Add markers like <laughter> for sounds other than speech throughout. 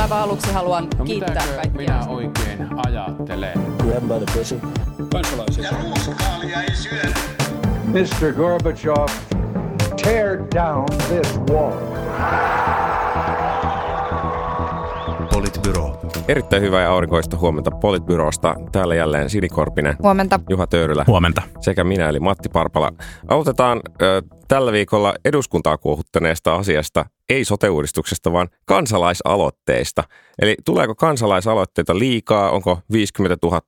Aivan aluksi haluan No kiittää kaikkia. minä oikein ajattelen? Grab by the pussy. Kansalaisia. Mr. Gorbachev, tear down this wall. Politbyro. Erittäin hyvää ja aurinkoista huomenta Politbyrosta. Täällä jälleen Sini Korpinen, Huomenta. Juha Töyrylä Huomenta. sekä minä eli Matti Parpala. Aloitetaan ö, tällä viikolla eduskuntaa kuohuttaneesta asiasta, ei sote-uudistuksesta, vaan kansalaisaloitteista. Eli tuleeko kansalaisaloitteita liikaa, onko 50 000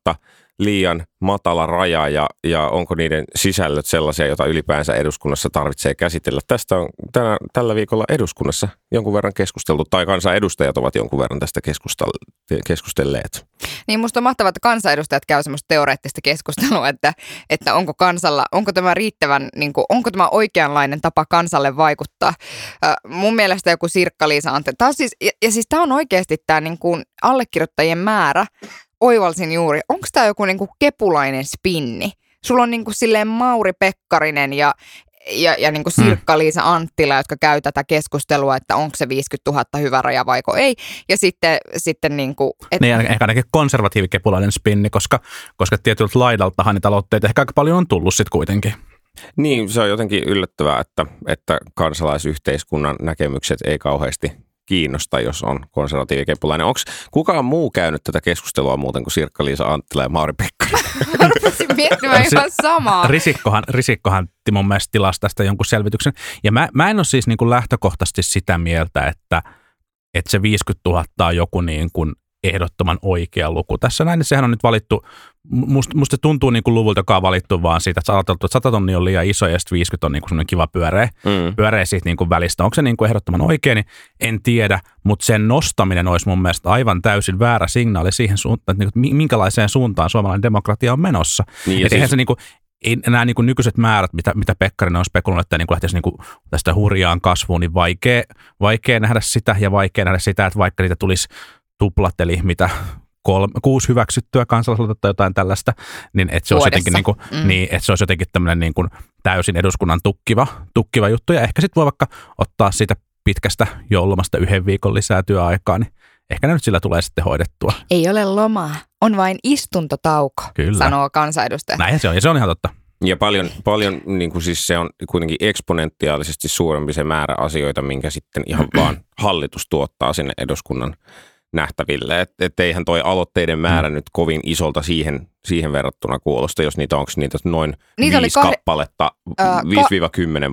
liian matala raja ja, ja onko niiden sisällöt sellaisia, joita ylipäänsä eduskunnassa tarvitsee käsitellä. Tästä on tänä, tällä viikolla eduskunnassa jonkun verran keskusteltu, tai kansanedustajat ovat jonkun verran tästä keskustelleet. Niin musta on mahtavaa, että kansanedustajat käy semmoista teoreettista keskustelua, että, että onko kansalla, onko tämä riittävän, niin kuin, onko tämä oikeanlainen tapa kansalle vaikuttaa. Äh, mun mielestä joku Sirkka-Liisa Ante, siis, ja, ja siis tämä on oikeasti tämä niin kuin allekirjoittajien määrä, oivalsin juuri, onko tämä joku niin kuin kepulainen spinni? Sulla on niin kuin silleen Mauri Pekkarinen ja ja, ja niin kuin Sirkka-Liisa Anttila, jotka käy tätä keskustelua, että onko se 50 000 hyvä raja vaiko ei. Ja sitten, sitten niin kuin, et, Niin ehkä ainakin konservatiivikepulainen spinni, koska, koska tietyltä laidaltahan niitä aloitteita ehkä aika paljon on tullut sitten kuitenkin. Niin, se on jotenkin yllättävää, että, että kansalaisyhteiskunnan näkemykset ei kauheasti kiinnosta, jos on konservatiivikepulainen. Onko kukaan muu käynyt tätä keskustelua muuten kuin Sirkka-Liisa Anttila ja Mauri Pekkarinen? <laughs> Mä rupesin miettimään ihan samaa. Risikkohan, Risikkohan mun mielestä tilasi tästä jonkun selvityksen. Ja mä, mä en ole siis niin kuin lähtökohtaisesti sitä mieltä, että, että se 50 000 on joku niin kuin ehdottoman oikea luku. Tässä näin, niin sehän on nyt valittu, musta, musta tuntuu niin kuin luvulta, joka on valittu vaan siitä, että ajateltu, että 100 tonnia on liian iso ja sitten 50 on niin kuin kiva pyöreä, Mm. pyöreä siitä niin kuin välistä. Onko se niin kuin ehdottoman oikein, niin en tiedä, mutta sen nostaminen olisi mun mielestä aivan täysin väärä signaali siihen suuntaan, että niin kuin, minkälaiseen suuntaan suomalainen demokratia on menossa. Niin, ja Et siis- se niinku, ei, nämä niinku nykyiset määrät, mitä, mitä Pekkarinen on spekuloinut, että niinku lähtisi niinku tästä hurjaan kasvuun, niin vaikea, vaikea nähdä sitä ja vaikea nähdä sitä, että vaikka niitä tulisi tuplat, eli mitä kolme, kuusi hyväksyttyä kansalaisuutta tai jotain tällaista, niin että se olisi jotenkin, niinku, Mm. mm. niin, että se olisi jotenkin tämmöinen niinku täysin eduskunnan tukkiva, tukkiva juttu. Ja ehkä sitten voi vaikka ottaa siitä pitkästä joulumasta yhden viikon lisää työaikaa, niin ehkä ne nyt sillä tulee sitten hoidettua. Ei ole lomaa, on vain istuntotauko, Kyllä. sanoo kansanedustaja. Näinhän se on, ja se on ihan totta. Ja paljon, paljon niin kuin siis se on kuitenkin eksponentiaalisesti suurempi se määrä asioita, minkä sitten ihan <clears throat> vaan hallitus tuottaa sinne eduskunnan nähtäville. Että et eihän toi aloitteiden määrä nyt kovin isolta siihen, siihen verrattuna kuulosta, jos niitä onko niitä noin Niitä oli viisi kah- kappaletta ka-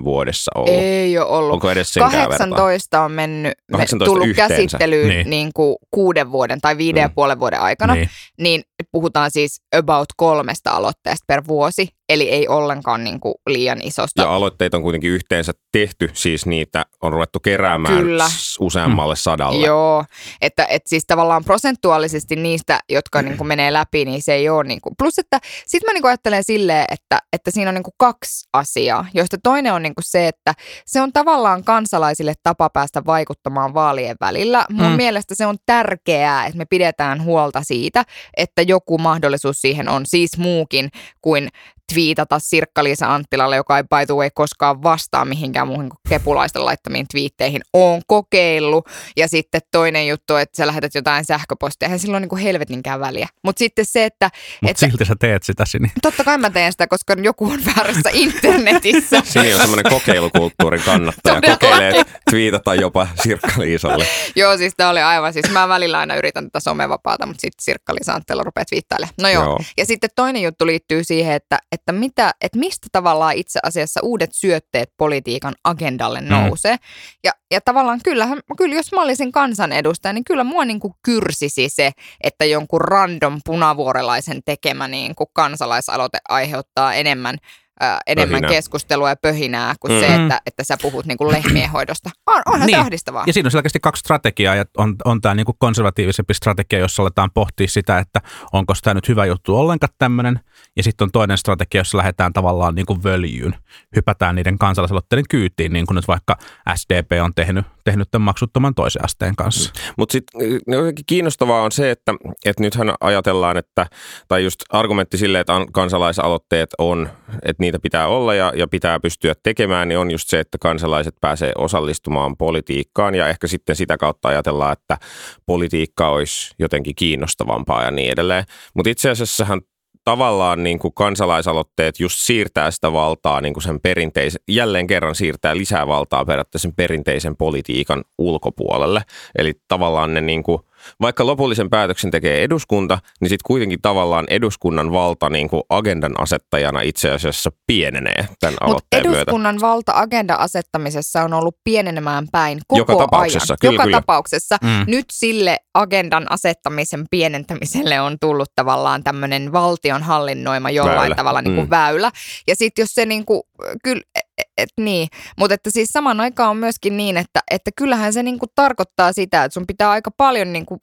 5-10 vuodessa ollut. Ei ole ollut. Onko edes senkään vertaa? 18 on mennyt, me, 18 tullut yhteensä. käsittelyyn niin. Niin. Kuin kuuden vuoden tai viiden mm. ja Mm. puolen vuoden aikana, niin. Niin. puhutaan siis about kolmesta aloitteesta per vuosi, eli ei ollenkaan niin kuin liian isosta. Ja aloitteita on kuitenkin yhteensä tehty, siis niitä on ruvettu keräämään Kyllä. useammalle sadalle. Joo, että, että siis tavallaan prosentuaalisesti niistä, jotka niin kuin menee läpi, niin se ei ole niin kuin. Plus, että sitten mä niin kuin ajattelen silleen, että, että siinä on niin kuin kaksi asiaa, joista toinen on niin kuin se, että se on tavallaan kansalaisille tapa päästä vaikuttamaan vaalien välillä. Mun Mm. mielestä se on tärkeää, että me pidetään huolta siitä, että joku mahdollisuus siihen on siis muukin kuin twiitata Sirkka-Liisa Anttilalle, joka ei by the way koskaan vastaa mihinkään muuhun kuin kepulaisten laittamiin twiitteihin. Oon kokeillut. Ja sitten toinen juttu, että sä lähetät jotain sähköpostia. Eihän sillä ole niin helvetinkään väliä. Mutta sitten se, että, Mutta että silti sä teet sitä, Sini. totta kai mä teen sitä, koska joku on väärässä <laughs> internetissä. Siinä on semmoinen kokeilukulttuurin kannattaja. Todellakin. Kokeilee twiitata jopa Sirkka-Liisalle. Joo, siis tämä oli aivan, siis mä välillä aina yritän tätä somevapaata, mutta sitten Sirkka-Liisa Anttila rupeaa twiittailemaan. No joo. Joo. Ja sitten toinen juttu liittyy siihen, että, että, mitä, että mistä tavallaan itse asiassa uudet syötteet politiikan agendalle nousee. Ja, ja tavallaan kyllähän, kyllä jos mä olisin kansanedustaja, niin kyllä mua niin kuin kyrsisi se, että jonkun random punavuorelaisen tekemä niin kuin kansalaisaloite aiheuttaa enemmän ää, enemmän Pöhinää. keskustelua ja pöhinää kuin Mm. se, että, että sä puhut niin kuin lehmien hoidosta. On, onhan Niin. se ahdistavaa. Ja siinä on selkeästi kaksi strategiaa, ja on, on tämä niinku konservatiivisempi strategia, jossa aletaan pohtia sitä, että onko tämä nyt hyvä juttu ollenkaan tämmöinen, ja sitten on toinen strategia, jossa lähdetään tavallaan niinku völjyyn, hypätään niiden kansalaisaloitteiden kyytiin, niin kuin nyt vaikka SDP on tehnyt, tehnyt tämän maksuttoman toisen asteen kanssa. Mutta sitten jotenkin kiinnostavaa on se, että, että nythän ajatellaan, että, tai just argumentti sille, että an- kansalaisaloitteet on, että niitä pitää olla ja, ja pitää pystyä tekemään, niin on just se, että kansalaiset pääsee osallistumaan politiikkaan ja ehkä sitten sitä kautta ajatellaan, että politiikka olisi jotenkin kiinnostavampaa ja niin edelleen. Mutta itse asiassahan tavallaan niin kuin kansalaisaloitteet just siirtää sitä valtaa niin kuin sen perinteisen, jälleen kerran siirtää lisää valtaa periaatteessa sen perinteisen politiikan ulkopuolelle. Eli tavallaan ne niin kuin vaikka lopullisen päätöksen tekee eduskunta, niin sitten kuitenkin tavallaan eduskunnan valta niin kuin agendan asettajana itse asiassa pienenee tämän Mutta aloitteen myötä. eduskunnan valta agenda asettamisessa on ollut pienenemään päin koko Joka tapauksessa, ajan. kyllä, Joka kyllä. tapauksessa. Mm. Nyt sille agendan asettamisen pienentämiselle on tullut tavallaan tämmöinen valtion hallinnoima jollain Väylä. tavalla niin kuin Mm. väylä. Ja sitten jos se niin kuin, kyllä, et, niin. Mutta että siis saman aikaan on myöskin niin, että, että kyllähän se niin kuin tarkoittaa sitä, että sun pitää aika paljon niin kuin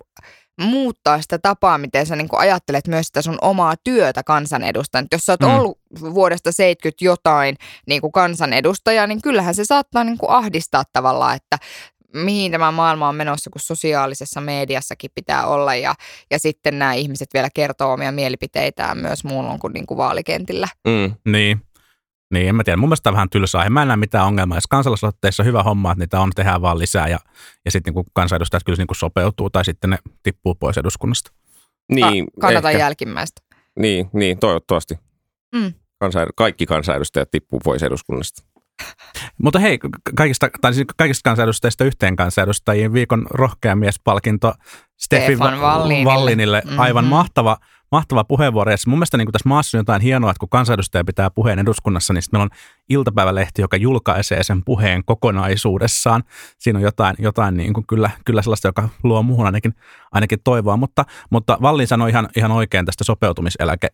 muuttaa sitä tapaa, miten sä niin kuin ajattelet myös sitä sun omaa työtä kansanedustajana. Jos sä oot Mm. ollut vuodesta 70 jotain niin kuin kansanedustaja, niin kyllähän se saattaa niin kuin ahdistaa tavallaan, että mihin tämä maailma on menossa, kun sosiaalisessa mediassakin pitää olla ja, ja sitten nämä ihmiset vielä kertoo omia mielipiteitään myös muulloin kuin, niin kuin vaalikentillä. Mm. Niin. Niin, en mä tiedä. Mun mielestä tämä on vähän tylsää. En mä en näe mitään ongelmaa. Jos kansalaisaloitteissa on hyvä homma, että niitä on, tehdään vaan lisää ja, ja sitten niin kansanedustajat kyllä niin kuin sopeutuu tai sitten ne tippuu pois eduskunnasta. Niin, Kannatan ehkä. jälkimmäistä. Niin, niin, toivottavasti. Mm. Kansa, kaikki kansanedustajat tippuu pois eduskunnasta. <laughs> Mutta hei, kaikista, tai siis kaikista kansanedustajista yhteen kansanedustajien viikon rohkea miespalkinto Steffi Stefan Va- Wallinille. Wallinille. Aivan Mhm. mahtava, mahtava puheenvuoro. Ja mun mielestä niin tässä maassa on jotain hienoa, että kun kansanedustaja pitää puheen eduskunnassa, niin meillä on iltapäivälehti, joka julkaisee sen puheen kokonaisuudessaan. Siinä on jotain, jotain niin kuin kyllä, kyllä sellaista, joka luo muuhun ainakin, ainakin toivoa. Mutta, mutta Vallin sanoi ihan, ihan oikein tästä sopeutumiseläke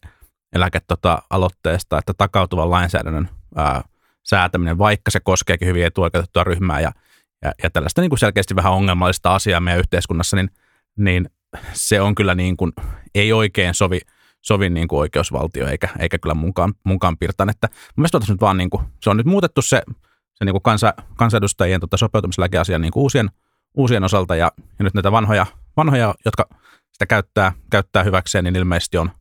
eläke, tota, aloitteesta, että takautuvan lainsäädännön ää, säätäminen, vaikka se koskeekin hyvin etuoikeutettua ryhmää ja, ja, ja tällaista niin kuin selkeästi vähän ongelmallista asiaa meidän yhteiskunnassa, niin, niin se on kyllä niin kuin, ei oikein sovi, sovi niin kuin oikeusvaltio eikä, eikä kyllä munkaan, munkaan pirtaan. Että mun mielestä nyt vaan niin kuin, se on nyt muutettu se, se niin kuin kansa, kansanedustajien tota sopeutumiseläkeasia niin kuin uusien, uusien osalta ja, ja nyt näitä vanhoja, vanhoja, jotka sitä käyttää, käyttää hyväkseen, niin ilmeisesti on,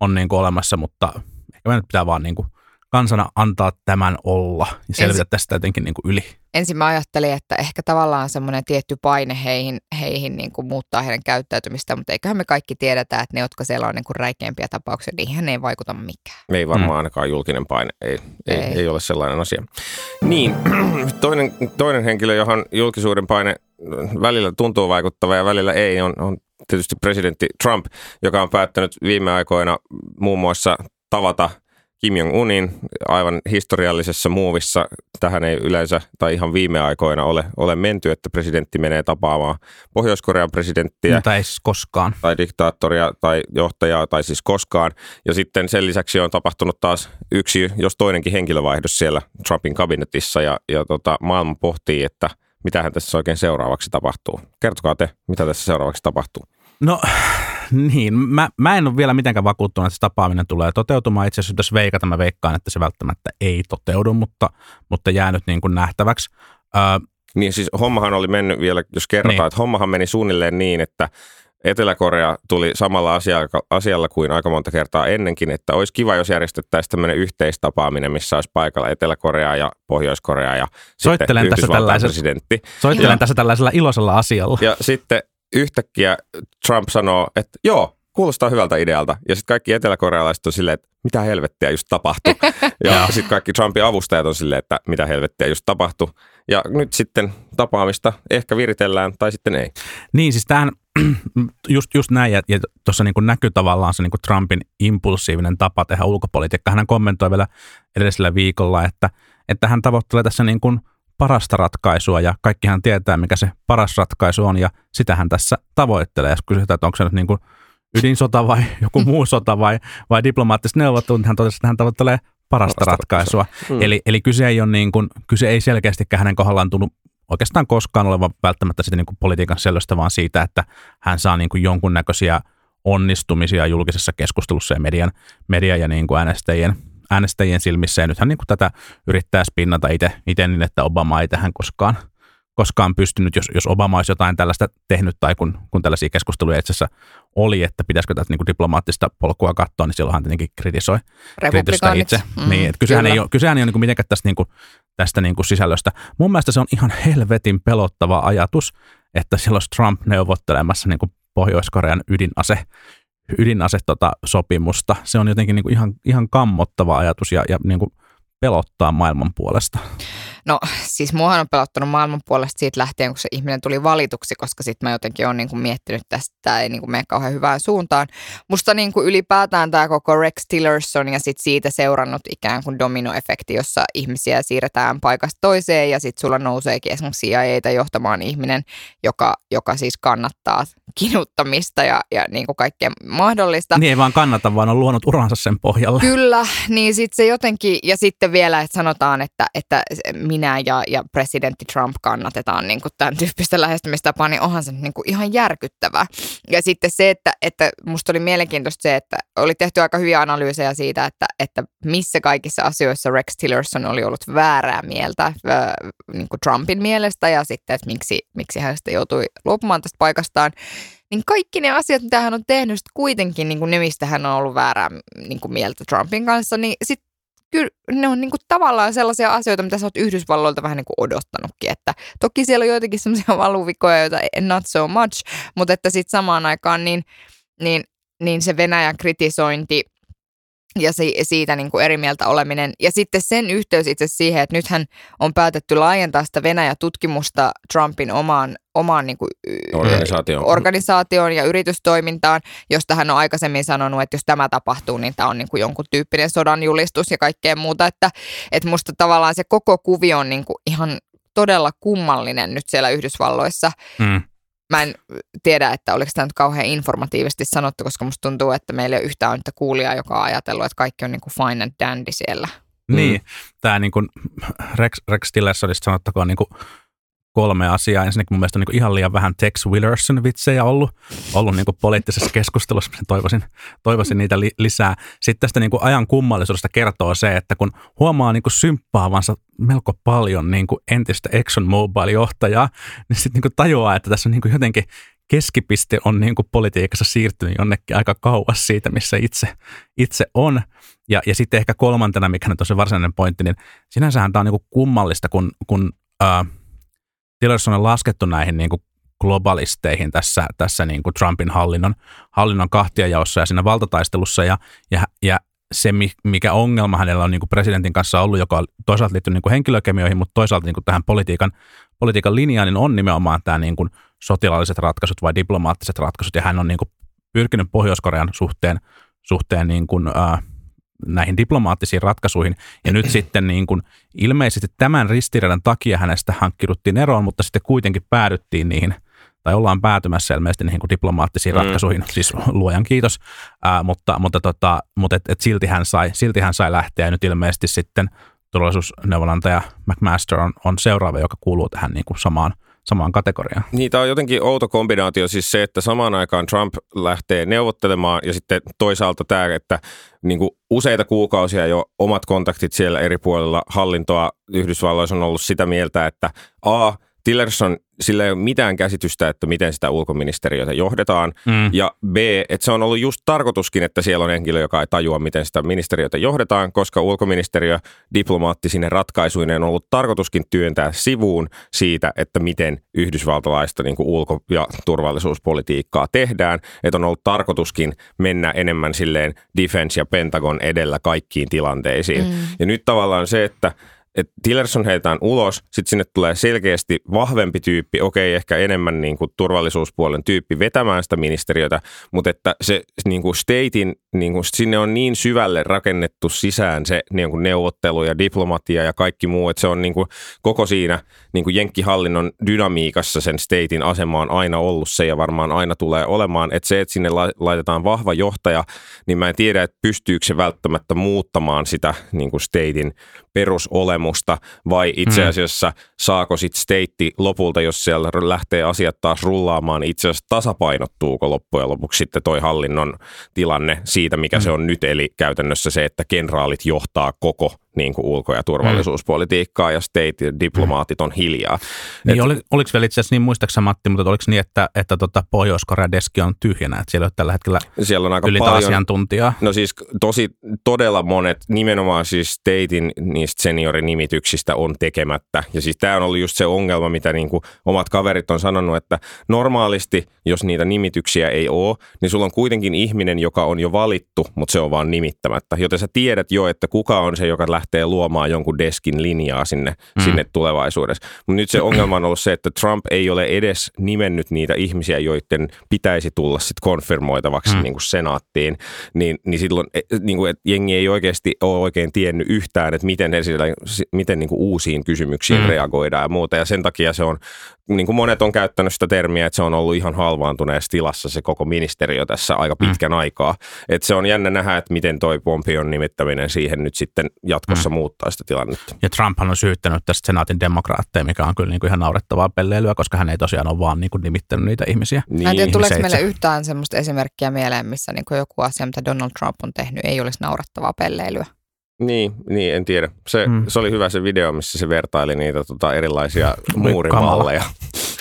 on niin kuin olemassa, mutta ehkä meidän nyt pitää vaan niin kuin kansana antaa tämän olla ja selvitä Ensi- tästä jotenkin niin kuin yli. Ensin mä ajattelin, että ehkä tavallaan semmoinen tietty paine heihin, heihin niin kuin muuttaa heidän käyttäytymistä, mutta eiköhän me kaikki tiedetä, että ne, jotka siellä on niin kuin räikeimpiä tapauksia, niihin ei vaikuta mikään. Ei varmaan Mm. ainakaan julkinen paine, ei, ei, ei. Ei. ei ole sellainen asia. Niin, <clears throat> toinen, toinen henkilö, johon julkisuuden paine välillä tuntuu vaikuttava ja välillä ei, on, on tietysti presidentti Trump, joka on päättänyt viime aikoina muun muassa tavata Kim Jong-unin aivan historiallisessa muuvissa. Tähän ei yleensä tai ihan viime aikoina ole, ole menty, että presidentti menee tapaamaan Pohjois-Korean presidenttiä ei siis koskaan. tai diktaattoria tai johtajaa tai siis koskaan. Ja sitten sen lisäksi on tapahtunut taas yksi, jos toinenkin henkilövaihdos siellä Trumpin kabinetissa ja, ja tota, maailma pohtii, että mitähän tässä oikein seuraavaksi tapahtuu. Kertokaa te, mitä tässä seuraavaksi tapahtuu. No <laughs> niin, mä, mä en ole vielä mitenkään vakuuttunut, että se tapaaminen tulee toteutumaan. Itse asiassa jos veikata, mä veikkaan, että se välttämättä ei toteudu, mutta, mutta jää nyt niin kuin nähtäväksi. Öö, Niin siis hommahan oli mennyt vielä, jos kerrotaan, Niin. että hommahan meni suunnilleen niin, että Etelä-Korea tuli samalla asialla, asialla kuin aika monta kertaa ennenkin, että olisi kiva, jos järjestettäisiin tämmöinen yhteistapaaminen, missä olisi paikalla Etelä-Korea ja Pohjois-Korea ja Soittelen sitten tässä presidentti. soittelen Joo. tässä tällaisella iloisella asialla. Ja sitten yhtäkkiä Trump sanoo, että joo, kuulostaa hyvältä idealta. Ja sitten kaikki eteläkorealaiset on silleen, että mitä helvettiä just tapahtui. <laughs> ja sitten kaikki Trumpin avustajat on silleen, että mitä helvettiä just tapahtui. Ja nyt sitten tapaamista ehkä viritellään tai sitten ei. Niin, siis tämähän <clears throat> just, just näin, ja, ja tuossa niin näkyy tavallaan se niin kuin Trumpin impulsiivinen tapa tehdä ulkopolitiikkaa. Hän kommentoi vielä edellisellä viikolla, että, että hän tavoittelee tässä niin kuin parasta ratkaisua, ja kaikkihan tietää, mikä se paras ratkaisu on, ja sitä hän tässä tavoittelee. Jos kysytään, että onko se nyt niin kuin ydinsota vai <laughs> joku muu sota vai, vai diplomaattiset neuvottelut, niin hän totesi, että hän tavoittelee parasta, Parasta ratkaisua. ratkaisua. Mm. Eli, eli kyse, ei ole niin kuin, kyse ei selkeästikään hänen kohdallaan tunnu oikeastaan koskaan olevan välttämättä sitä niin kuin politiikan sellaista, vaan siitä, että hän saa niin kuin jonkunnäköisiä onnistumisia julkisessa keskustelussa ja median, median ja niin kuin äänestäjien, äänestäjien silmissä. Ja nythän niin kuin tätä yrittää spinnata itse, itse niin, että Obama ei tähän koskaan, koskaan pystynyt, jos, jos Obama olisi jotain tällaista tehnyt tai kun, kun tällaisia keskusteluja itse asiassa oli, että pitäisikö tätä niin kuin diplomaattista polkua katsoa, niin silloin hän tietenkin kritisoi, kritisoi itse. Mm, niin, että kysehän, ei ole, kysehän ei ole niin kuin mitenkään tästä, niin kuin, tästä niin kuin sisällöstä. Mun mielestä se on ihan helvetin pelottava ajatus, että siellä olisi Trump neuvottelemassa niin kuin Pohjois-Korean ydinase, ydinase tota, sopimusta. Se on jotenkin niin kuin ihan, ihan kammottava ajatus ja, ja niin kuin pelottaa maailman puolesta. No siis muahan on pelottanut maailman puolesta siitä lähtien, kun se ihminen tuli valituksi, koska sitten mä jotenkin olen niin miettinyt tästä, että tämä ei niin kuin mene kauhean hyvään suuntaan. Musta niin kuin ylipäätään tämä koko Rex Tillerson ja sitten siitä seurannut ikään kuin dominoefekti, jossa ihmisiä siirretään paikasta toiseen ja sitten sulla nouseekin esimerkiksi CIAtä johtamaan ihminen, joka, joka siis kannattaa kinuttamista ja, ja niin kuin kaikkea mahdollista. Niin ei vaan kannata, vaan on luonut uransa sen pohjalle. Kyllä, niin sitten se jotenkin, ja sitten vielä, että sanotaan, että, että minä ja, ja presidentti Trump kannatetaan niin kuin tämän tyyppistä lähestymistapaa, niin onhan se niin kuin ihan järkyttävää. Ja sitten se, että, että musta oli mielenkiintoista se, että oli tehty aika hyviä analyysejä siitä, että, että missä kaikissa asioissa Rex Tillerson oli ollut väärää mieltä niin kuin Trumpin mielestä ja sitten, että miksi, miksi hän sitten joutui luopumaan tästä paikastaan niin kaikki ne asiat, mitä hän on tehnyt, kuitenkin niin kuin ne, mistä hän on ollut väärää niin kuin mieltä Trumpin kanssa, niin sitten kyllä ne on niinku tavallaan sellaisia asioita, mitä sä oot Yhdysvalloilta vähän niinku odottanutkin. Että toki siellä on joitakin sellaisia <laughs> valuvikoja, joita not so much, mutta että sitten samaan aikaan niin, niin, niin se Venäjän kritisointi ja si- siitä niin kuin eri mieltä oleminen. Ja sitten sen yhteys itse siihen, että nythän on päätetty laajentaa sitä Venäjä-tutkimusta Trumpin omaan, omaan niin kuin, organisaatioon. organisaatioon ja yritystoimintaan, josta hän on aikaisemmin sanonut, että jos tämä tapahtuu, niin tämä on niin kuin jonkun tyyppinen sodan julistus ja kaikkea muuta. Että, että musta tavallaan se koko kuvio on niin kuin ihan todella kummallinen nyt siellä Yhdysvalloissa. Mm mä en tiedä, että oliko tämä nyt kauhean informatiivisesti sanottu, koska musta tuntuu, että meillä ei ole yhtään yhtä kuulijaa, joka on ajatellut, että kaikki on niin kuin fine and dandy siellä. Niin, mm. tämä niin kuin Rex, Rex Tillersonista sanottakoon niin kuin kolme asiaa. Ensinnäkin mun mielestä on niin ihan liian vähän Tex Willerson vitsejä ollut, ollut niin poliittisessa keskustelussa. Toivoisin, toivoisin niitä li, lisää. Sitten tästä niin ajan kummallisuudesta kertoo se, että kun huomaa niin symppaavansa melko paljon niin entistä Exxon Mobil-johtajaa, niin sitten niin tajuaa, että tässä on niin jotenkin keskipiste on niin politiikassa siirtynyt jonnekin aika kauas siitä, missä itse, itse on. Ja, ja sitten ehkä kolmantena, mikä nyt on se varsinainen pointti, niin sinänsähän tämä on niin kummallista, kun, kun Tillerson on laskettu näihin niin kuin globalisteihin tässä, tässä niin kuin Trumpin hallinnon, hallinnon kahtiajaossa ja siinä valtataistelussa. Ja, ja, ja se, mikä ongelma hänellä on niin kuin presidentin kanssa ollut, joka on toisaalta liittynyt niin kuin henkilökemioihin, mutta toisaalta niin kuin tähän politiikan, politiikan linjaan, niin on nimenomaan tämä niin kuin sotilaalliset ratkaisut vai diplomaattiset ratkaisut, ja hän on niin kuin pyrkinyt Pohjois-Korean suhteen, suhteen niin kuin, äh, näihin diplomaattisiin ratkaisuihin. Ja nyt <clears throat> sitten niin kuin ilmeisesti tämän ristiriidan takia hänestä hankkiduttiin eroon, mutta sitten kuitenkin päädyttiin niihin, tai ollaan päätymässä ilmeisesti niihin diplomaattisiin mm. ratkaisuihin, siis luojan kiitos, ää, mutta, mutta, tota, mutta et, et silti, hän sai, silti hän sai lähteä ja nyt ilmeisesti sitten turvallisuusneuvonantaja McMaster on, on seuraava, joka kuuluu tähän niin kuin samaan, samaan kategoriaan. Niin, tämä on jotenkin outo kombinaatio, siis se, että samaan aikaan Trump lähtee neuvottelemaan ja sitten toisaalta tämä, että niin kuin useita kuukausia jo omat kontaktit siellä eri puolilla hallintoa Yhdysvalloissa on ollut sitä mieltä, että A, Tillerson sillä ei ole mitään käsitystä, että miten sitä ulkoministeriötä johdetaan. Mm. Ja B, että se on ollut just tarkoituskin, että siellä on henkilö, joka ei tajua, miten sitä ministeriötä johdetaan, koska ulkoministeriö diplomaattisine ratkaisuineen on ollut tarkoituskin työntää sivuun siitä, että miten yhdysvaltalaista niin kuin ulko- ja turvallisuuspolitiikkaa tehdään. Että on ollut tarkoituskin mennä enemmän silleen defense ja pentagon edellä kaikkiin tilanteisiin. Mm. Ja nyt tavallaan se, että että Tillerson heitetään ulos, sitten sinne tulee selkeästi vahvempi tyyppi, okei ehkä enemmän niin kuin turvallisuuspuolen tyyppi vetämään sitä ministeriötä, mutta että se niin kuin statein, niin kuin, sinne on niin syvälle rakennettu sisään se niin kuin neuvottelu ja diplomatia ja kaikki muu, että se on niin kuin koko siinä niin kuin jenkkihallinnon dynamiikassa sen statein asema on aina ollut se ja varmaan aina tulee olemaan, että se, että sinne laitetaan vahva johtaja, niin mä en tiedä, että pystyykö se välttämättä muuttamaan sitä niin kuin statein perusolemusta vai itse mm. asiassa mm. saako sitten steitti lopulta, jos siellä lähtee asiat taas rullaamaan, itse asiassa tasapainottuuko loppujen lopuksi sitten toi hallinnon tilanne siitä, mikä mm. se on nyt, eli käytännössä se, että kenraalit johtaa koko niin kuin ulko- ja turvallisuuspolitiikkaa ja state-diplomaatit on hiljaa. Niin Et- oli, oliko vielä itse asiassa niin, muistaaksä Matti, mutta oliko niin, että, että tota Pohjois-Korean deski on tyhjänä, että siellä ole tällä hetkellä Siellä on aika ylintä paljon asiantuntijaa. No siis tosi todella monet, nimenomaan siis Statein niistä seniorinimityksistä on tekemättä. Ja siis tämä on ollut just se ongelma, mitä niin kuin omat kaverit on sanonut, että normaalisti, jos niitä nimityksiä ei ole, niin sulla on kuitenkin ihminen, joka on jo valittu, mutta se on vaan nimittämättä. Joten sä tiedät jo, että kuka on se, joka lähtee luomaan jonkun deskin linjaa sinne, mm. sinne tulevaisuudessa. Mutta nyt se ongelma on ollut se, että Trump ei ole edes nimennyt niitä ihmisiä, joiden pitäisi tulla sitten konfirmoitavaksi mm. niin kuin senaattiin, niin, niin silloin e, niin kuin, että jengi ei oikeasti ole oikein tiennyt yhtään, että miten, esillä, miten niin kuin uusiin kysymyksiin mm. reagoidaan ja muuta. Ja sen takia se on, niin kuin monet on käyttänyt sitä termiä, että se on ollut ihan halvaantuneessa tilassa se koko ministeriö tässä aika pitkän mm. aikaa. Että se on jännä nähdä, että miten toi Pompion nimittäminen siihen nyt sitten jatkossa mm. muuttaa sitä tilannetta. Ja Trump on syyttänyt tästä senaatin demokraatteja, mikä on kyllä niin kuin ihan naurettavaa pelleilyä, koska hän ei tosiaan ole vaan niin kuin nimittänyt niitä ihmisiä. Mä en tiedä, Niin. tuleeko meille yhtään semmoista esimerkkiä mieleen, missä niin joku asia, mitä Donald Trump on tehnyt, ei olisi naurattavaa pelleilyä. Niin, niin, en tiedä. Se, Mm. se oli hyvä se video, missä se vertaili niitä tota, erilaisia muurimalleja.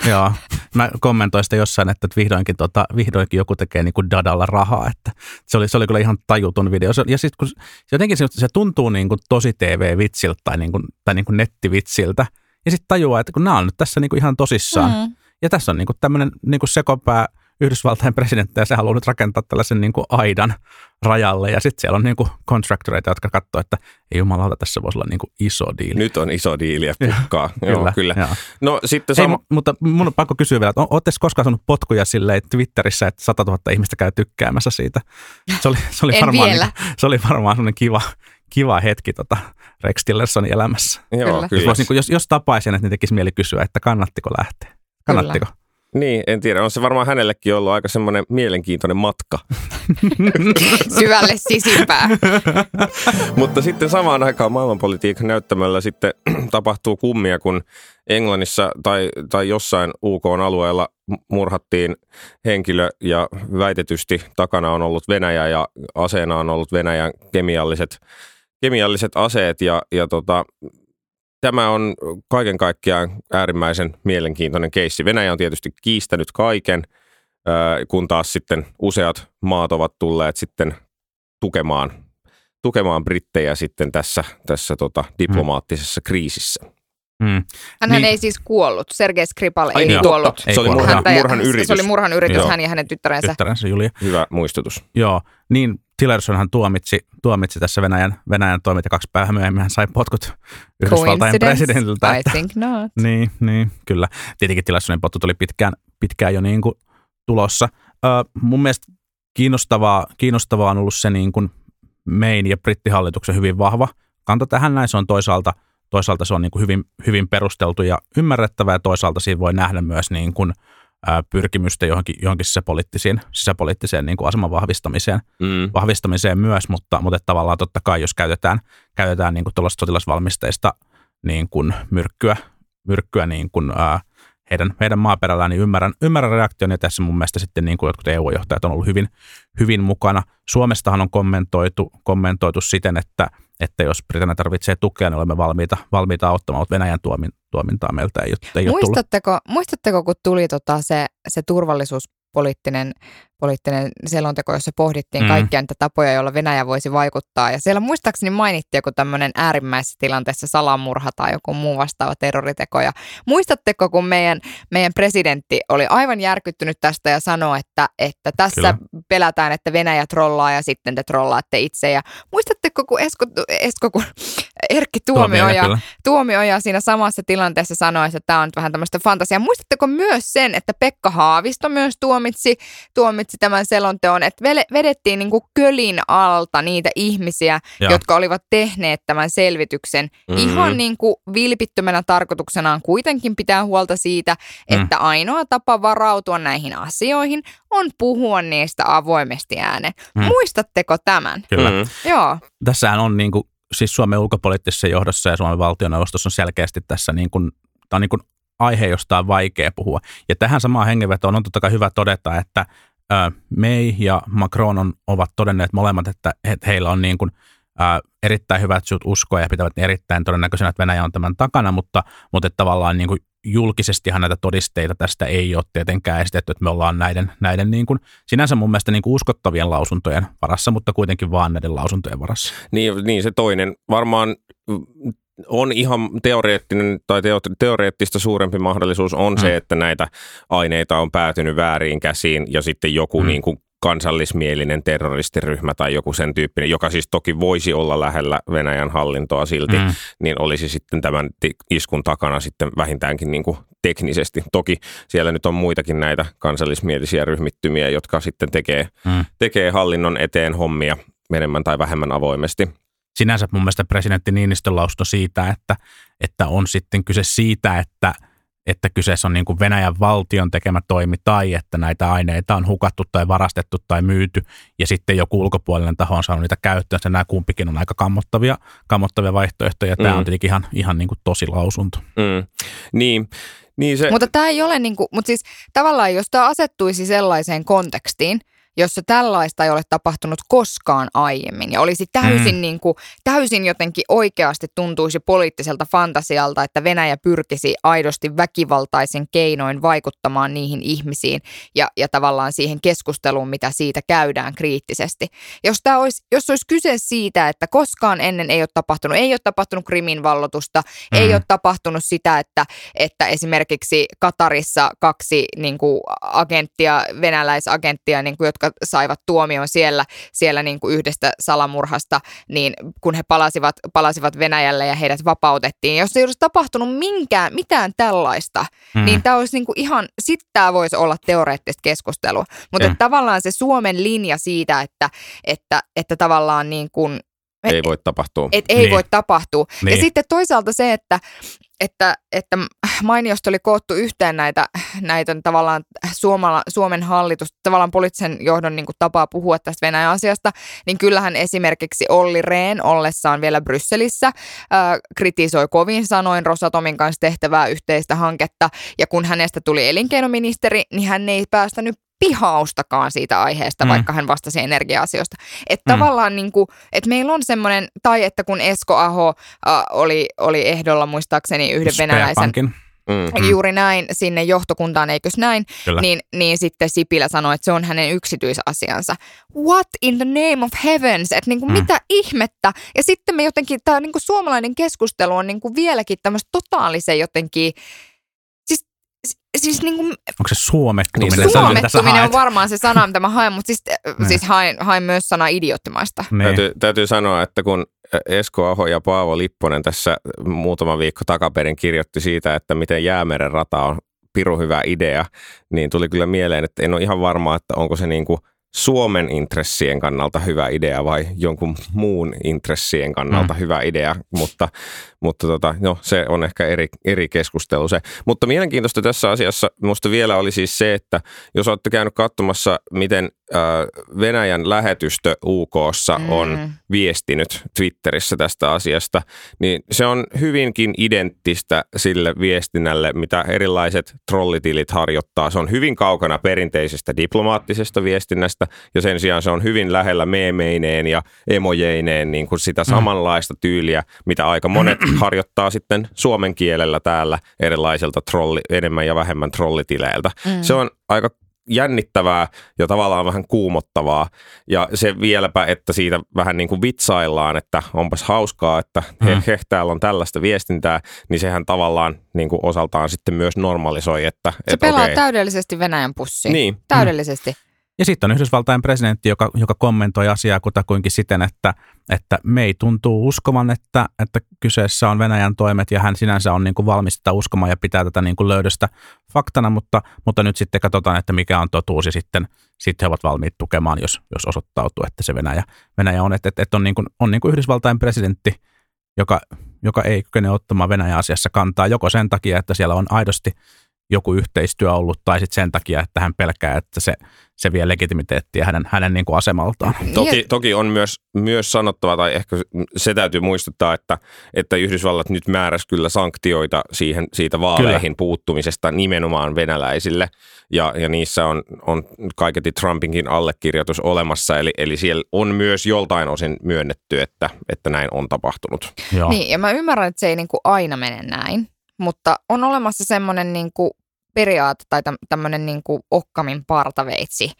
Joo, mä kommentoin sitä jossain, että vihdoinkin, tota, vihdoinkin joku tekee niin kuin dadalla rahaa, että se oli, se oli kyllä ihan tajuton video. Se, ja sitten kun se, jotenkin se, se tuntuu niin kuin tosi TV-vitsiltä tai, niin kuin, tai niin kuin nettivitsiltä, ja sitten tajuaa, että kun nämä on nyt tässä niin kuin ihan tosissaan, Mm. ja tässä on niin kuin tämmöinen niin kuin sekopää Yhdysvaltain presidentti, ja se haluaa nyt rakentaa tällaisen niin kuin aidan rajalle, ja sitten siellä on niin kuin contractoreita, jotka katsoo, että ei jumalauta, tässä voisi olla niin kuin iso diili. Nyt on iso diili ja pukkaa. Joo, kyllä. Joo. No sitten Hei, sama, mu- mutta mun on pakko kysyä vielä, että ootte koskaan saanut potkuja silleen Twitterissä, että 100 000 ihmistä käy tykkäämässä siitä? Se oli, se oli varmaan. Niin, se oli varmaan sellainen kiva, kiva hetki tota Rex Tillersonin elämässä. joo, Kyllä. kyllä. Jos, vois, niin kuin, jos, jos tapaisin, että niin tekisi mieli kysyä, että kannattiko lähteä? Kannattiko? Niin, en tiedä. On se varmaan hänellekin ollut aika semmoinen mielenkiintoinen matka. <laughs> Syvälle sisimpää. <laughs> Mutta sitten samaan aikaan maailmanpolitiikan näyttämällä sitten <clears throat> tapahtuu kummia, kun Englannissa tai, tai jossain UK-alueella murhattiin henkilö ja väitetysti takana on ollut Venäjä ja aseena on ollut Venäjän kemialliset, kemialliset aseet ja, ja tota, Tämä on kaiken kaikkiaan äärimmäisen mielenkiintoinen keissi. Venäjä on tietysti kiistänyt kaiken, kun taas sitten useat maat ovat tulleet sitten tukemaan, tukemaan brittejä sitten tässä, tässä tota diplomaattisessa kriisissä. Mm. Hänhän Niin. ei siis kuollut. Sergei Skripal Ai ei niin, kuollut. totta. Ei Se oli kuollut. murhan, murhan yritys. Se oli murhan yritys, Joo. hän ja hänen tyttärensä. Tyttärensä Julia. Hyvä muistutus. Joo, niin Tillersonhan tuomitsi, tuomitsi tässä Venäjän, Venäjän toimit ja kaksi päivää myöhemmin hän sai potkut Yhdysvaltain presidentiltä. I Että, think not. <laughs> niin, niin, kyllä. Tietenkin Tillersonin potkut oli pitkään, pitkään jo niin kuin tulossa. Ö, mun mielestä kiinnostavaa, kiinnostavaa on ollut se niin kuin Main ja brittihallituksen hyvin vahva kanta tähän näin. Se on toisaalta, toisaalta se on niin kuin hyvin, hyvin perusteltu ja ymmärrettävä ja toisaalta siinä voi nähdä myös niin kuin, ää, pyrkimystä johonkin, johonkin sisäpoliittiseen, sisäpoliittiseen niin kuin aseman vahvistamiseen, Mm. vahvistamiseen myös, mutta, mutta tavallaan totta kai, jos käytetään, käytetään niin kuin sotilasvalmisteista niin kuin myrkkyä, myrkkyä niin kuin, ää, heidän, heidän maaperällään, niin ymmärrän, ymmärrän reaktion, ja tässä mun mielestä sitten niin kuin jotkut EU-johtajat on ollut hyvin, hyvin mukana. Suomestahan on kommentoitu, kommentoitu siten, että, että jos Britannia tarvitsee tukea, niin olemme valmiita, valmiita auttamaan, mutta Venäjän tuomin, tuomintaa meiltä ei, ole- ei ole tullut. Muistatteko, muistatteko, kun tuli tota se, se turvallisuuspoliittinen poliittinen selonteko, jossa pohdittiin Mm. kaikkia niitä tapoja, joilla Venäjä voisi vaikuttaa. Ja siellä muistaakseni mainittiin joku tämmöinen äärimmäisessä tilanteessa salamurha tai joku muu vastaava terroriteko. Ja muistatteko, kun meidän, meidän presidentti oli aivan järkyttynyt tästä ja sanoi, että, että tässä Kyllä. Pelätään, että Venäjä trollaa ja sitten te trollaatte itse. Ja muistatteko, kun Esko, Esko kun Erkki Tuomioja, kyllä. Tuomioja siinä samassa tilanteessa sanoi, että tämä on vähän tämmöistä fantasiaa. Muistatteko myös sen, että Pekka Haavisto myös tuomitsi, tuomitsi tämän selonteon, että vedettiin niin kuin kölin alta niitä ihmisiä, Joo. jotka olivat tehneet tämän selvityksen Mhm. mm-hmm. ihan niin kuin vilpittömänä tarkoituksenaan kuitenkin pitää huolta siitä, Mm. että ainoa tapa varautua näihin asioihin on puhua niistä avoimesti ääneen. Mm. Mm. Muistatteko tämän? Kyllä. Mm. Joo. Tässähän on niin kuin, siis Suomen ulkopoliittisessa johdossa ja Suomen valtioneuvostossa on selkeästi tässä niin kuin, tämä on niin kuin aihe, josta on vaikea puhua. Ja tähän samaan hengenvetoon on totta kai hyvä todeta, että May ja Macron on, ovat todenneet molemmat, että he, heillä on niin kuin, ää, erittäin hyvät syyt uskoa ja pitävät erittäin todennäköisenä, että Venäjä on tämän takana, mutta, mutta että tavallaan niin kuin julkisestihan näitä todisteita tästä ei ole tietenkään esitetty, että me ollaan näiden, näiden niin kuin, sinänsä mun mielestä niin kuin uskottavien lausuntojen varassa, mutta kuitenkin vaan näiden lausuntojen varassa. Niin, niin se toinen. Varmaan on ihan teoreettinen tai teo, teoreettista suurempi mahdollisuus on mm. se, että näitä aineita on päätynyt väärin käsiin ja sitten joku mm. niin kuin kansallismielinen terroristiryhmä tai joku sen tyyppinen, joka siis toki voisi olla lähellä Venäjän hallintoa silti, mm. niin olisi sitten tämän iskun takana sitten vähintäänkin niin kuin teknisesti. Toki siellä nyt on muitakin näitä kansallismielisiä ryhmittymiä, jotka sitten tekee, mm. tekee hallinnon eteen hommia enemmän tai vähemmän avoimesti sinänsä mun mielestä presidentti Niinistön lausunto siitä, että, että on sitten kyse siitä, että, että kyseessä on niin kuin Venäjän valtion tekemä toimi tai että näitä aineita on hukattu tai varastettu tai myyty ja sitten joku ulkopuolinen taho on saanut niitä käyttöön. Nämä kumpikin on aika kammottavia, kammottavia vaihtoehtoja. Tämä mm. on tietenkin ihan, ihan niin kuin tosi lausunto. Mm. Niin. Niin se... Mutta tämä ei ole, niin kuin, mutta siis tavallaan jos tämä asettuisi sellaiseen kontekstiin, jossa tällaista ei ole tapahtunut koskaan aiemmin. Ja olisi täysin, mm. niin kuin, täysin jotenkin oikeasti tuntuisi poliittiselta fantasialta, että Venäjä pyrkisi aidosti väkivaltaisen keinoin vaikuttamaan niihin ihmisiin ja, ja tavallaan siihen keskusteluun, mitä siitä käydään kriittisesti. Jos, tämä olisi, jos olisi kyse siitä, että koskaan ennen ei ole tapahtunut, ei ole tapahtunut krimin vallotusta, mm. ei ole tapahtunut sitä, että, että esimerkiksi Katarissa kaksi niin kuin agenttia, venäläisagenttia, niin kuin, jotka jotka saivat tuomion siellä, siellä niin kuin yhdestä salamurhasta, niin kun he palasivat, palasivat Venäjälle ja heidät vapautettiin. Jos ei olisi tapahtunut minkään, mitään tällaista, mm. niin tämä olisi niin kuin ihan, sitten tämä voisi olla teoreettista keskustelua. Mutta mm. tavallaan se Suomen linja siitä, että, että, että tavallaan niin kuin ei voi tapahtua. Et ei niin. voi tapahtua. Niin. Ja sitten toisaalta se, että, että, että <clears throat> mainiosta oli koottu yhteen näitä, näitä tavallaan Suomala, Suomen hallitus, tavallaan poliittisen johdon niin kuin tapaa puhua tästä Venäjän asiasta, niin kyllähän esimerkiksi Olli Rehn ollessaan vielä Brysselissä ää, kritisoi kovin sanoin Rosatomin kanssa tehtävää yhteistä hanketta, ja kun hänestä tuli elinkeinoministeri, niin hän ei päästänyt pihaustakaan siitä aiheesta, mm. vaikka hän vastasi energia-asioista. Että mm. tavallaan niin kuin, että meillä on semmoinen, tai että kun Esko Aho äh, oli, oli ehdolla muistaakseni yhden venäläisen... Mm-hmm. Juuri näin sinne johtokuntaan, eikös näin, niin, niin sitten Sipilä sanoi, että se on hänen yksityisasiansa. What in the name of heavens? Että niinku, mm. mitä ihmettä? Ja sitten me jotenkin, tämä niinku suomalainen keskustelu on niinku vieläkin tämmöistä totaalisen jotenkin, siis niin kuin, Onko se suomettuminen? Niin, suomettuminen on varmaan se sana, mitä mä haen, mutta siis, niin. siis haen, haen myös sana idioottimaista. Niin. Täytyy, täytyy sanoa, että kun Esko Aho ja Paavo Lipponen tässä muutama viikko takaperin kirjoitti siitä, että miten Jäämeren rata on piru hyvä idea, niin tuli kyllä mieleen, että en ole ihan varma, että onko se niin kuin – Suomen intressien kannalta hyvä idea vai jonkun muun intressien kannalta mm. hyvä idea, mutta, mutta tota, no, se on ehkä eri, eri keskustelu se. Mutta mielenkiintoista tässä asiassa minusta vielä oli siis se, että jos olette käynyt katsomassa, miten Venäjän lähetystö UKssa on mm. viestinyt Twitterissä tästä asiasta, niin se on hyvinkin identtistä sille viestinnälle, mitä erilaiset trollitilit harjoittaa. Se on hyvin kaukana perinteisestä diplomaattisesta viestinnästä ja sen sijaan se on hyvin lähellä meemeineen ja emojeineen niin kuin sitä mm. samanlaista tyyliä, mitä aika monet <clears throat> harjoittaa sitten suomen kielellä täällä erilaisilta trolli, enemmän ja vähemmän trollitileiltä. Mm. Se on aika jännittävää ja tavallaan vähän kuumottavaa. Ja se vieläpä, että siitä vähän niin kuin vitsaillaan, että onpas hauskaa, että he, mm. he täällä on tällaista viestintää, niin sehän tavallaan niin kuin osaltaan sitten myös normalisoi, että... Se et, pelaa okei. täydellisesti Venäjän pussiin. Niin. Täydellisesti. Mm. Ja sitten on Yhdysvaltain presidentti, joka, joka kommentoi asiaa kutakuinkin siten, että, että me ei tuntuu uskovan, että, että kyseessä on Venäjän toimet ja hän sinänsä on niin kuin valmis sitä uskomaan ja pitää tätä niin kuin löydöstä faktana, mutta, mutta nyt sitten katsotaan, että mikä on totuus ja sitten, sitten he ovat valmiit tukemaan, jos, jos osoittautuu, että se Venäjä, Venäjä on. Että, että, on, niin kuin, on niin kuin Yhdysvaltain presidentti, joka, joka ei kykene ottamaan Venäjän asiassa kantaa joko sen takia, että siellä on aidosti joku yhteistyö ollut, tai sitten sen takia, että hän pelkää, että se, se vie legitimiteettiä hänen, hänen niin kuin asemaltaan. Toki, toki on myös, myös sanottava, tai ehkä se täytyy muistuttaa, että, että Yhdysvallat nyt määräsi kyllä sanktioita siihen, siitä vaaleihin kyllä. puuttumisesta nimenomaan venäläisille, ja, ja niissä on, on kaiketi Trumpinkin allekirjoitus olemassa, eli, eli siellä on myös joltain osin myönnetty, että, että näin on tapahtunut. Joo. Niin, ja mä ymmärrän, että se ei niin kuin aina mene näin, mutta on olemassa semmoinen niin kuin periaate tai tämmöinen niin kuin okkamin partaveitsi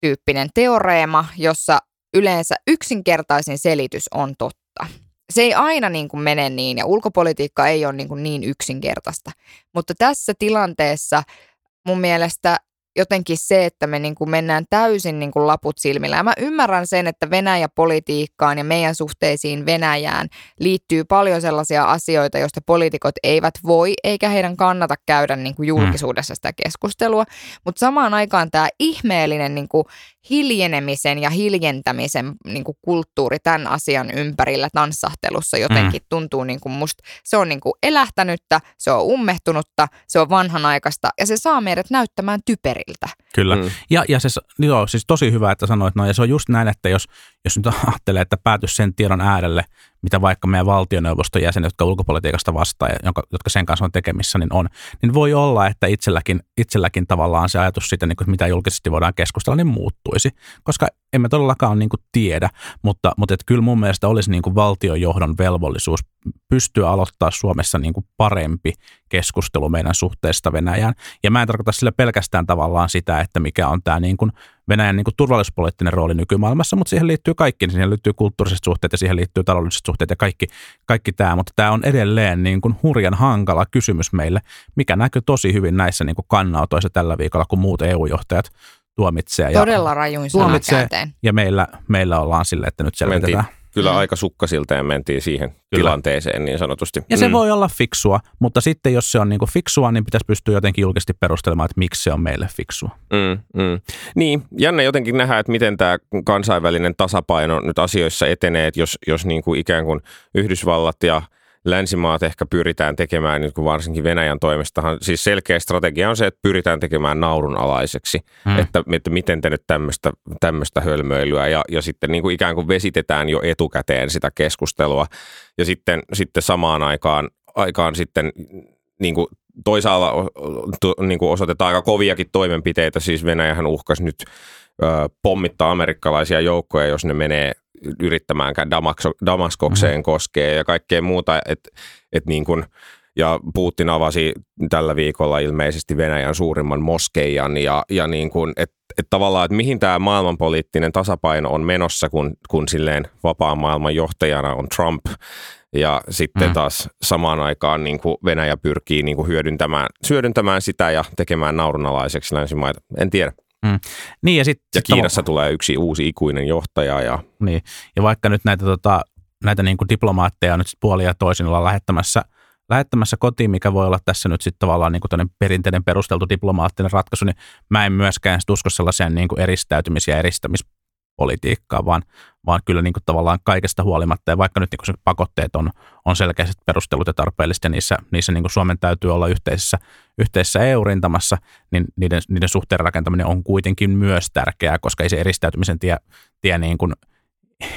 tyyppinen teoreema, jossa yleensä yksinkertaisin selitys on totta. Se ei aina niin kuin mene niin ja ulkopolitiikka ei ole niin, kuin niin yksinkertaista, mutta tässä tilanteessa mun mielestä jotenkin se, että me niin kuin mennään täysin niin kuin laput silmillä. Ja mä ymmärrän sen, että Venäjä-politiikkaan ja meidän suhteisiin Venäjään liittyy paljon sellaisia asioita, joista poliitikot eivät voi eikä heidän kannata käydä niin kuin julkisuudessa sitä keskustelua. Mutta samaan aikaan tämä ihmeellinen niin kuin hiljenemisen ja hiljentämisen niin kuin kulttuuri tämän asian ympärillä tanssahtelussa jotenkin mm. tuntuu niin kuin musta, se on niin kuin elähtänyttä, se on ummehtunutta, se on vanhanaikaista ja se saa meidät näyttämään typeriltä. Kyllä. Mm. Ja, ja se, joo, siis tosi hyvä, että sanoit noin. Ja se on just näin, että jos, jos nyt ajattelee, että päätys sen tiedon äärelle, mitä vaikka meidän valtioneuvoston jäsenet, jotka ulkopolitiikasta vastaa ja jotka sen kanssa on tekemissä, niin on, niin voi olla, että itselläkin, itselläkin tavallaan se ajatus siitä, niin kuin, mitä julkisesti voidaan keskustella, niin muuttuisi. Koska emme todellakaan niin kuin tiedä, mutta, mutta et kyllä mun mielestä olisi niin kuin valtiojohdon velvollisuus pystyä aloittaa Suomessa niin kuin parempi keskustelu meidän suhteesta Venäjään. Ja mä en tarkoita sillä pelkästään tavallaan sitä, että mikä on tämä niin kuin Venäjän niin kuin turvallisuuspoliittinen rooli nykymaailmassa, mutta siihen liittyy kaikki. Niin siihen liittyy kulttuuriset suhteet ja siihen liittyy taloudelliset suhteet ja kaikki, kaikki tämä. Mutta tämä on edelleen niin kuin hurjan hankala kysymys meille, mikä näkyy tosi hyvin näissä niin kuin kannautoissa tällä viikolla, kun muut EU-johtajat tuomitsee. Todella rajuin tuomitsee, ja meillä, meillä ollaan sille, että nyt selvitetään. Mentiin kyllä aika sukkasilta ja mentiin siihen kyllä. tilanteeseen niin sanotusti. Ja se mm. voi olla fiksua, mutta sitten jos se on niin kuin fiksua, niin pitäisi pystyä jotenkin julkisesti perustelemaan, että miksi se on meille fiksua. Mm, mm. Niin, jännä jotenkin nähdä, että miten tämä kansainvälinen tasapaino nyt asioissa etenee, että jos, jos niin kuin ikään kuin Yhdysvallat ja – länsimaat ehkä pyritään tekemään, nyt kun varsinkin Venäjän toimestahan, siis selkeä strategia on se, että pyritään tekemään naurunalaiseksi, hmm. että, että miten te nyt tämmöistä, tämmöistä hölmöilyä. Ja, ja sitten niin kuin ikään kuin vesitetään jo etukäteen sitä keskustelua. Ja sitten, sitten samaan aikaan, aikaan sitten niin kuin toisaalla niin kuin osoitetaan aika koviakin toimenpiteitä, siis Venäjähän uhkasi nyt pommittaa amerikkalaisia joukkoja, jos ne menee yrittämäänkään Damaskokseen mm-hmm. koskee ja kaikkea muuta, että et niin kuin, ja Putin avasi tällä viikolla ilmeisesti Venäjän suurimman moskeijan ja, ja niin kuin, että et tavallaan, että mihin tämä maailmanpoliittinen tasapaino on menossa, kun, kun silleen vapaan maailman johtajana on Trump ja sitten mm. taas samaan aikaan niin kuin Venäjä pyrkii niin kuin hyödyntämään, hyödyntämään sitä ja tekemään naurunalaiseksi länsimaita. En tiedä. Mm. Niin ja, sit, ja Kiinassa sit, tulee yksi uusi ikuinen johtaja. Ja, niin. ja vaikka nyt näitä, tota, näitä niin kuin diplomaatteja on nyt sit puolia toisin ollaan lähettämässä, lähettämässä kotiin, mikä voi olla tässä nyt sitten tavallaan niin kuin perinteinen perusteltu diplomaattinen ratkaisu, niin mä en myöskään usko sellaiseen niin kuin eristäytymis- ja eristämis politiikkaa, vaan, vaan kyllä niin kuin tavallaan kaikesta huolimatta, ja vaikka nyt niin kuin se pakotteet on, on selkeästi perustelut ja tarpeelliset, ja niissä, niissä niin kuin Suomen täytyy olla yhteisessä, yhteisessä EU-rintamassa, niin niiden, niiden suhteen rakentaminen on kuitenkin myös tärkeää, koska ei se eristäytymisen tie, tie niin kuin,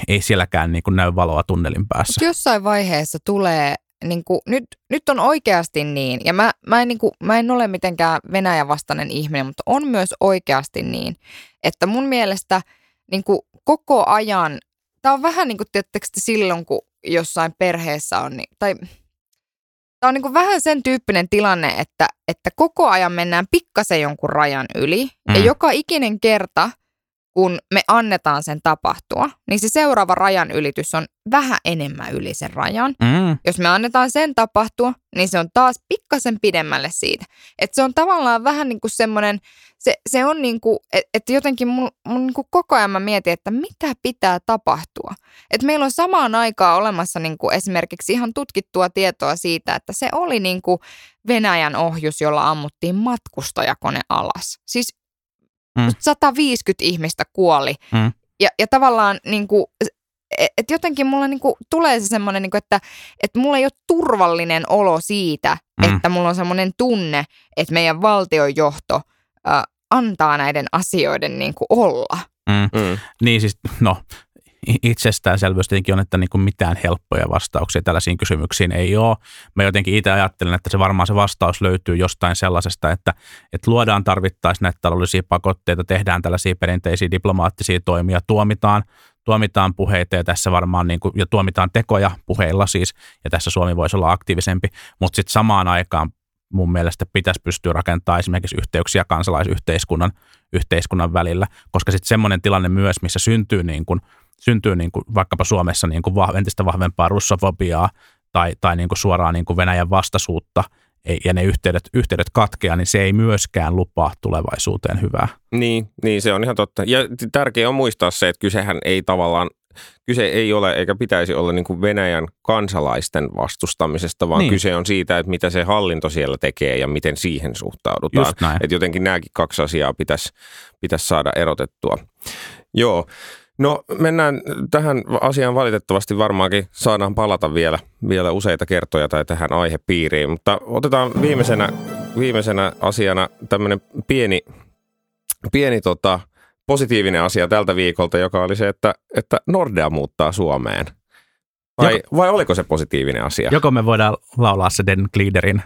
ei sielläkään niin kuin näy valoa tunnelin päässä. Jossain vaiheessa tulee niin kuin, nyt, nyt on oikeasti niin, ja mä, mä, en, niin kuin, mä en ole mitenkään Venäjän vastainen ihminen, mutta on myös oikeasti niin, että mun mielestä – niin kuin koko ajan, tämä on vähän niin kuin tietysti silloin, kun jossain perheessä on, niin, tai tämä on niin kuin vähän sen tyyppinen tilanne, että, että koko ajan mennään pikkasen jonkun rajan yli, mm. ja joka ikinen kerta, kun me annetaan sen tapahtua, niin se seuraava rajan ylitys on vähän enemmän yli sen rajan. Mm. Jos me annetaan sen tapahtua, niin se on taas pikkasen pidemmälle siitä. Että se on tavallaan vähän niin kuin semmoinen, se, se on niin kuin, että jotenkin mun, mun niin kuin koko ajan mä mietin, että mitä pitää tapahtua. Että meillä on samaan aikaan olemassa niin kuin esimerkiksi ihan tutkittua tietoa siitä, että se oli niin kuin Venäjän ohjus, jolla ammuttiin matkustajakone alas. Siis mm. 150 ihmistä kuoli. Mm. Ja, ja tavallaan niin kuin, et jotenkin mulla niinku tulee se semmoinen, niinku, että et mulla ei ole turvallinen olo siitä, Mm. että mulla on semmoinen tunne, että meidän valtiojohto äh, antaa näiden asioiden niinku olla. Mm. Mm. Niin siis, no itsestäänselvyys tietenkin on, että niin kuin mitään helppoja vastauksia tällaisiin kysymyksiin ei ole. Mä jotenkin itse ajattelen, että se varmaan se vastaus löytyy jostain sellaisesta, että, että luodaan tarvittaisiin näitä taloudellisia pakotteita, tehdään tällaisia perinteisiä diplomaattisia toimia, tuomitaan, tuomitaan puheita ja tässä varmaan niin kuin, ja tuomitaan tekoja puheilla siis, ja tässä Suomi voisi olla aktiivisempi, mutta sitten samaan aikaan mun mielestä pitäisi pystyä rakentamaan esimerkiksi yhteyksiä kansalaisyhteiskunnan yhteiskunnan välillä, koska sitten semmoinen tilanne myös, missä syntyy, niin kuin, syntyy niin kuin vaikkapa Suomessa niin kuin vah- entistä vahvempaa russofobiaa tai, tai niin kuin suoraan niin kuin Venäjän vastaisuutta ei- ja ne yhteydet, yhteydet katkeaa, niin se ei myöskään lupaa tulevaisuuteen hyvää. Niin, niin, se on ihan totta. Ja tärkeää on muistaa se, että kysehän ei tavallaan, kyse ei ole eikä pitäisi olla niin kuin Venäjän kansalaisten vastustamisesta, vaan Niin. kyse on siitä, että mitä se hallinto siellä tekee ja miten siihen suhtaudutaan. Että jotenkin nämäkin kaksi asiaa pitäisi, pitäisi saada erotettua. Joo. No mennään tähän asiaan valitettavasti varmaankin saadaan palata vielä, vielä useita kertoja tai tähän aihepiiriin, mutta otetaan viimeisenä, viimeisenä asiana tämmöinen pieni, pieni tota, positiivinen asia tältä viikolta, joka oli se, että, että Nordea muuttaa Suomeen. Vai, Joko- vai oliko se positiivinen asia? Joko me voidaan laulaa se Den Gliederin,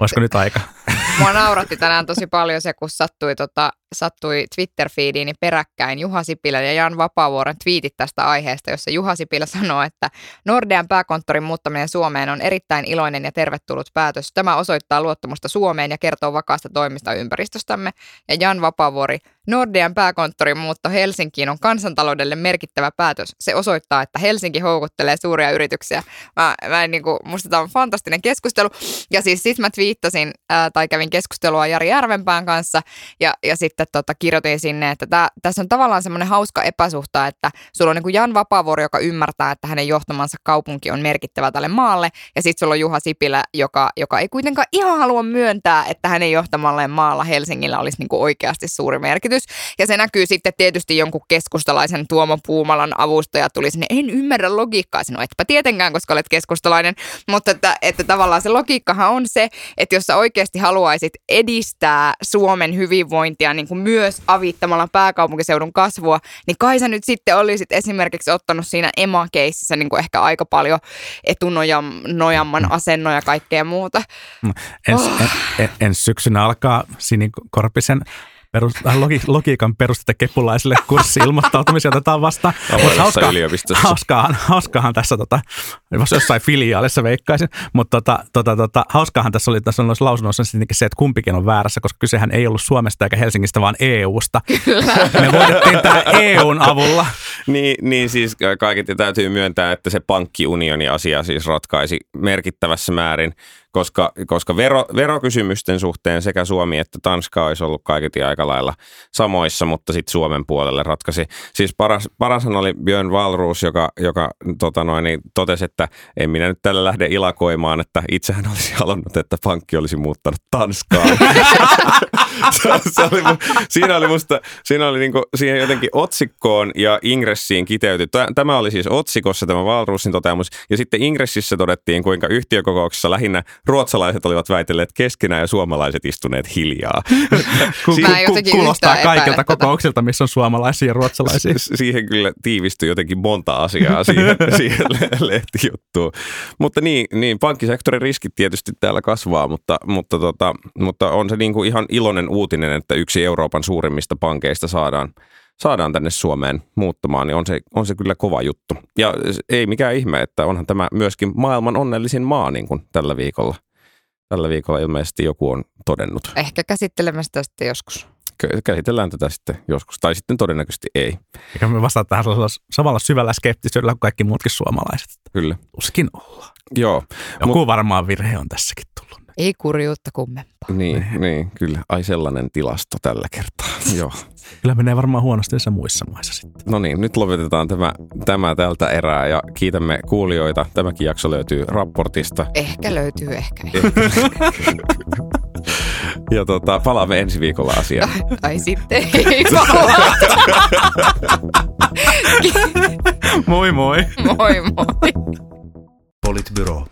olisiko nyt aika? <laughs> Mua nauratti tänään tosi paljon se, kun sattui, tota, sattui Twitter-feediini peräkkäin Juha Sipilä ja Jan Vapaavuoren twiitit tästä aiheesta, jossa Juha Sipilä sanoo, että Nordean pääkonttorin muuttaminen Suomeen on erittäin iloinen ja tervetullut päätös. Tämä osoittaa luottamusta Suomeen ja kertoo vakaasta toimista ympäristöstämme. Ja Jan Vapaavuori, Nordean pääkonttorin muutto Helsinkiin on kansantaloudelle merkittävä päätös. Se osoittaa, että Helsinki houkuttelee suuria yrityksiä. Mä, mä en, niin kuin, musta tämä on fantastinen keskustelu. Ja siis sit mä twiittasin ää, tai kävin keskustelua Jari Järvenpään kanssa ja, ja sitten tota, kirjoitin sinne, että tää, tässä on tavallaan semmoinen hauska epäsuhta, että sulla on niin kuin Jan Vapaavuori, joka ymmärtää, että hänen johtamansa kaupunki on merkittävä tälle maalle ja sitten sulla on Juha Sipilä, joka, joka ei kuitenkaan ihan halua myöntää, että hänen johtamalleen maalla Helsingillä olisi niin kuin oikeasti suuri merkitys. Ja se näkyy sitten tietysti jonkun keskustalaisen Tuomo Puumalan avustaja tuli sinne, en ymmärrä logiikkaa, no etpä tietenkään, koska olet keskustalainen, mutta että, että tavallaan se logiikkahan on se, että jos sä oikeasti haluaisit edistää Suomen hyvinvointia niin kuin myös avittamalla pääkaupunkiseudun kasvua, niin kai sä nyt sitten olisit esimerkiksi ottanut siinä EMA-keississä niin kuin ehkä aika paljon etunojamman asennon ja kaikkea muuta. Ens, Oh. en, en, ensi syksynä alkaa Sinikorpisen perus, äh, logi, logiikan perustetta kepulaisille kurssi-ilmoittautumisia otetaan vastaan. Avoimessa Mut hauskaa- yliopistossa. Hauskaahan, hauskaahan tässä, tota, jos jossain filiaalissa veikkaisin, mutta tota, tota, tota, hauskaahan tässä oli tässä noissa lausunnoissa se, että kumpikin on väärässä, koska kysehän ei ollut Suomesta eikä Helsingistä, vaan EUsta. Me voitettiin tämä EUn avulla. Niin, niin siis kaiketi täytyy myöntää, että se pankkiunioni asia siis ratkaisi merkittävässä määrin, koska, koska vero, verokysymysten suhteen sekä Suomi että Tanska olisi ollut kaiketi aika lailla samoissa, mutta sitten Suomen puolelle ratkaisi. Siis paras, parashan oli Björn Valruus, joka, joka tota noin, niin totesi, että en minä nyt tällä lähde ilakoimaan, että itsehän olisi halunnut, että pankki olisi muuttanut Tanskaan. <laughs> se, se oli, siinä oli musta, siinä oli niinku, siihen jotenkin otsikkoon ja ingressiin kiteyty. Tä- Tämä oli siis otsikossa tämä Valruusin toteamus. Ja sitten ingressissä todettiin, kuinka yhtiökokouksessa lähinnä ruotsalaiset olivat väitelleet keskenään ja suomalaiset istuneet hiljaa. <laughs> Jotenkin kuulostaa kaikilta kokouksilta, missä on suomalaisia ja ruotsalaisia. Siihen kyllä tiivistyi jotenkin monta asiaa siihen, <laughs> siihen le- lehtijuttuun. Mutta niin, niin, pankkisektorin riskit tietysti täällä kasvaa, mutta, mutta, tota, mutta on se niin kuin ihan iloinen uutinen, että yksi Euroopan suurimmista pankeista saadaan, saadaan tänne Suomeen muuttamaan, niin on se, on se kyllä kova juttu. Ja ei mikään ihme, että onhan tämä myöskin maailman onnellisin maa niin kuin tällä viikolla. Tällä viikolla ilmeisesti joku on todennut. Ehkä käsittelemme sitä sitten joskus. Kä- Käsitellään tätä sitten joskus, tai sitten todennäköisesti ei. Eikä me vastata tähän sellaisella samalla syvällä skeptisyydellä kuin kaikki muutkin suomalaiset. Kyllä. Tuskin ollaan. Joo. Joku varmaan virhe on tässäkin. Ei kurjuutta kummempaa. Niin, niin, kyllä. Ai sellainen tilasto tällä kertaa. <laughs> Joo. Kyllä menee varmaan huonosti niissä muissa maissa sitten. No niin, nyt lopetetaan tämä, tämä tältä erää ja kiitämme kuulijoita. Tämäkin jakso löytyy raportista. Ehkä löytyy, ehkä ei. <laughs> Ja tota, palaamme ensi viikolla asiaan. Tai sitten ei <laughs> Moi moi. Moi moi. Politbyro.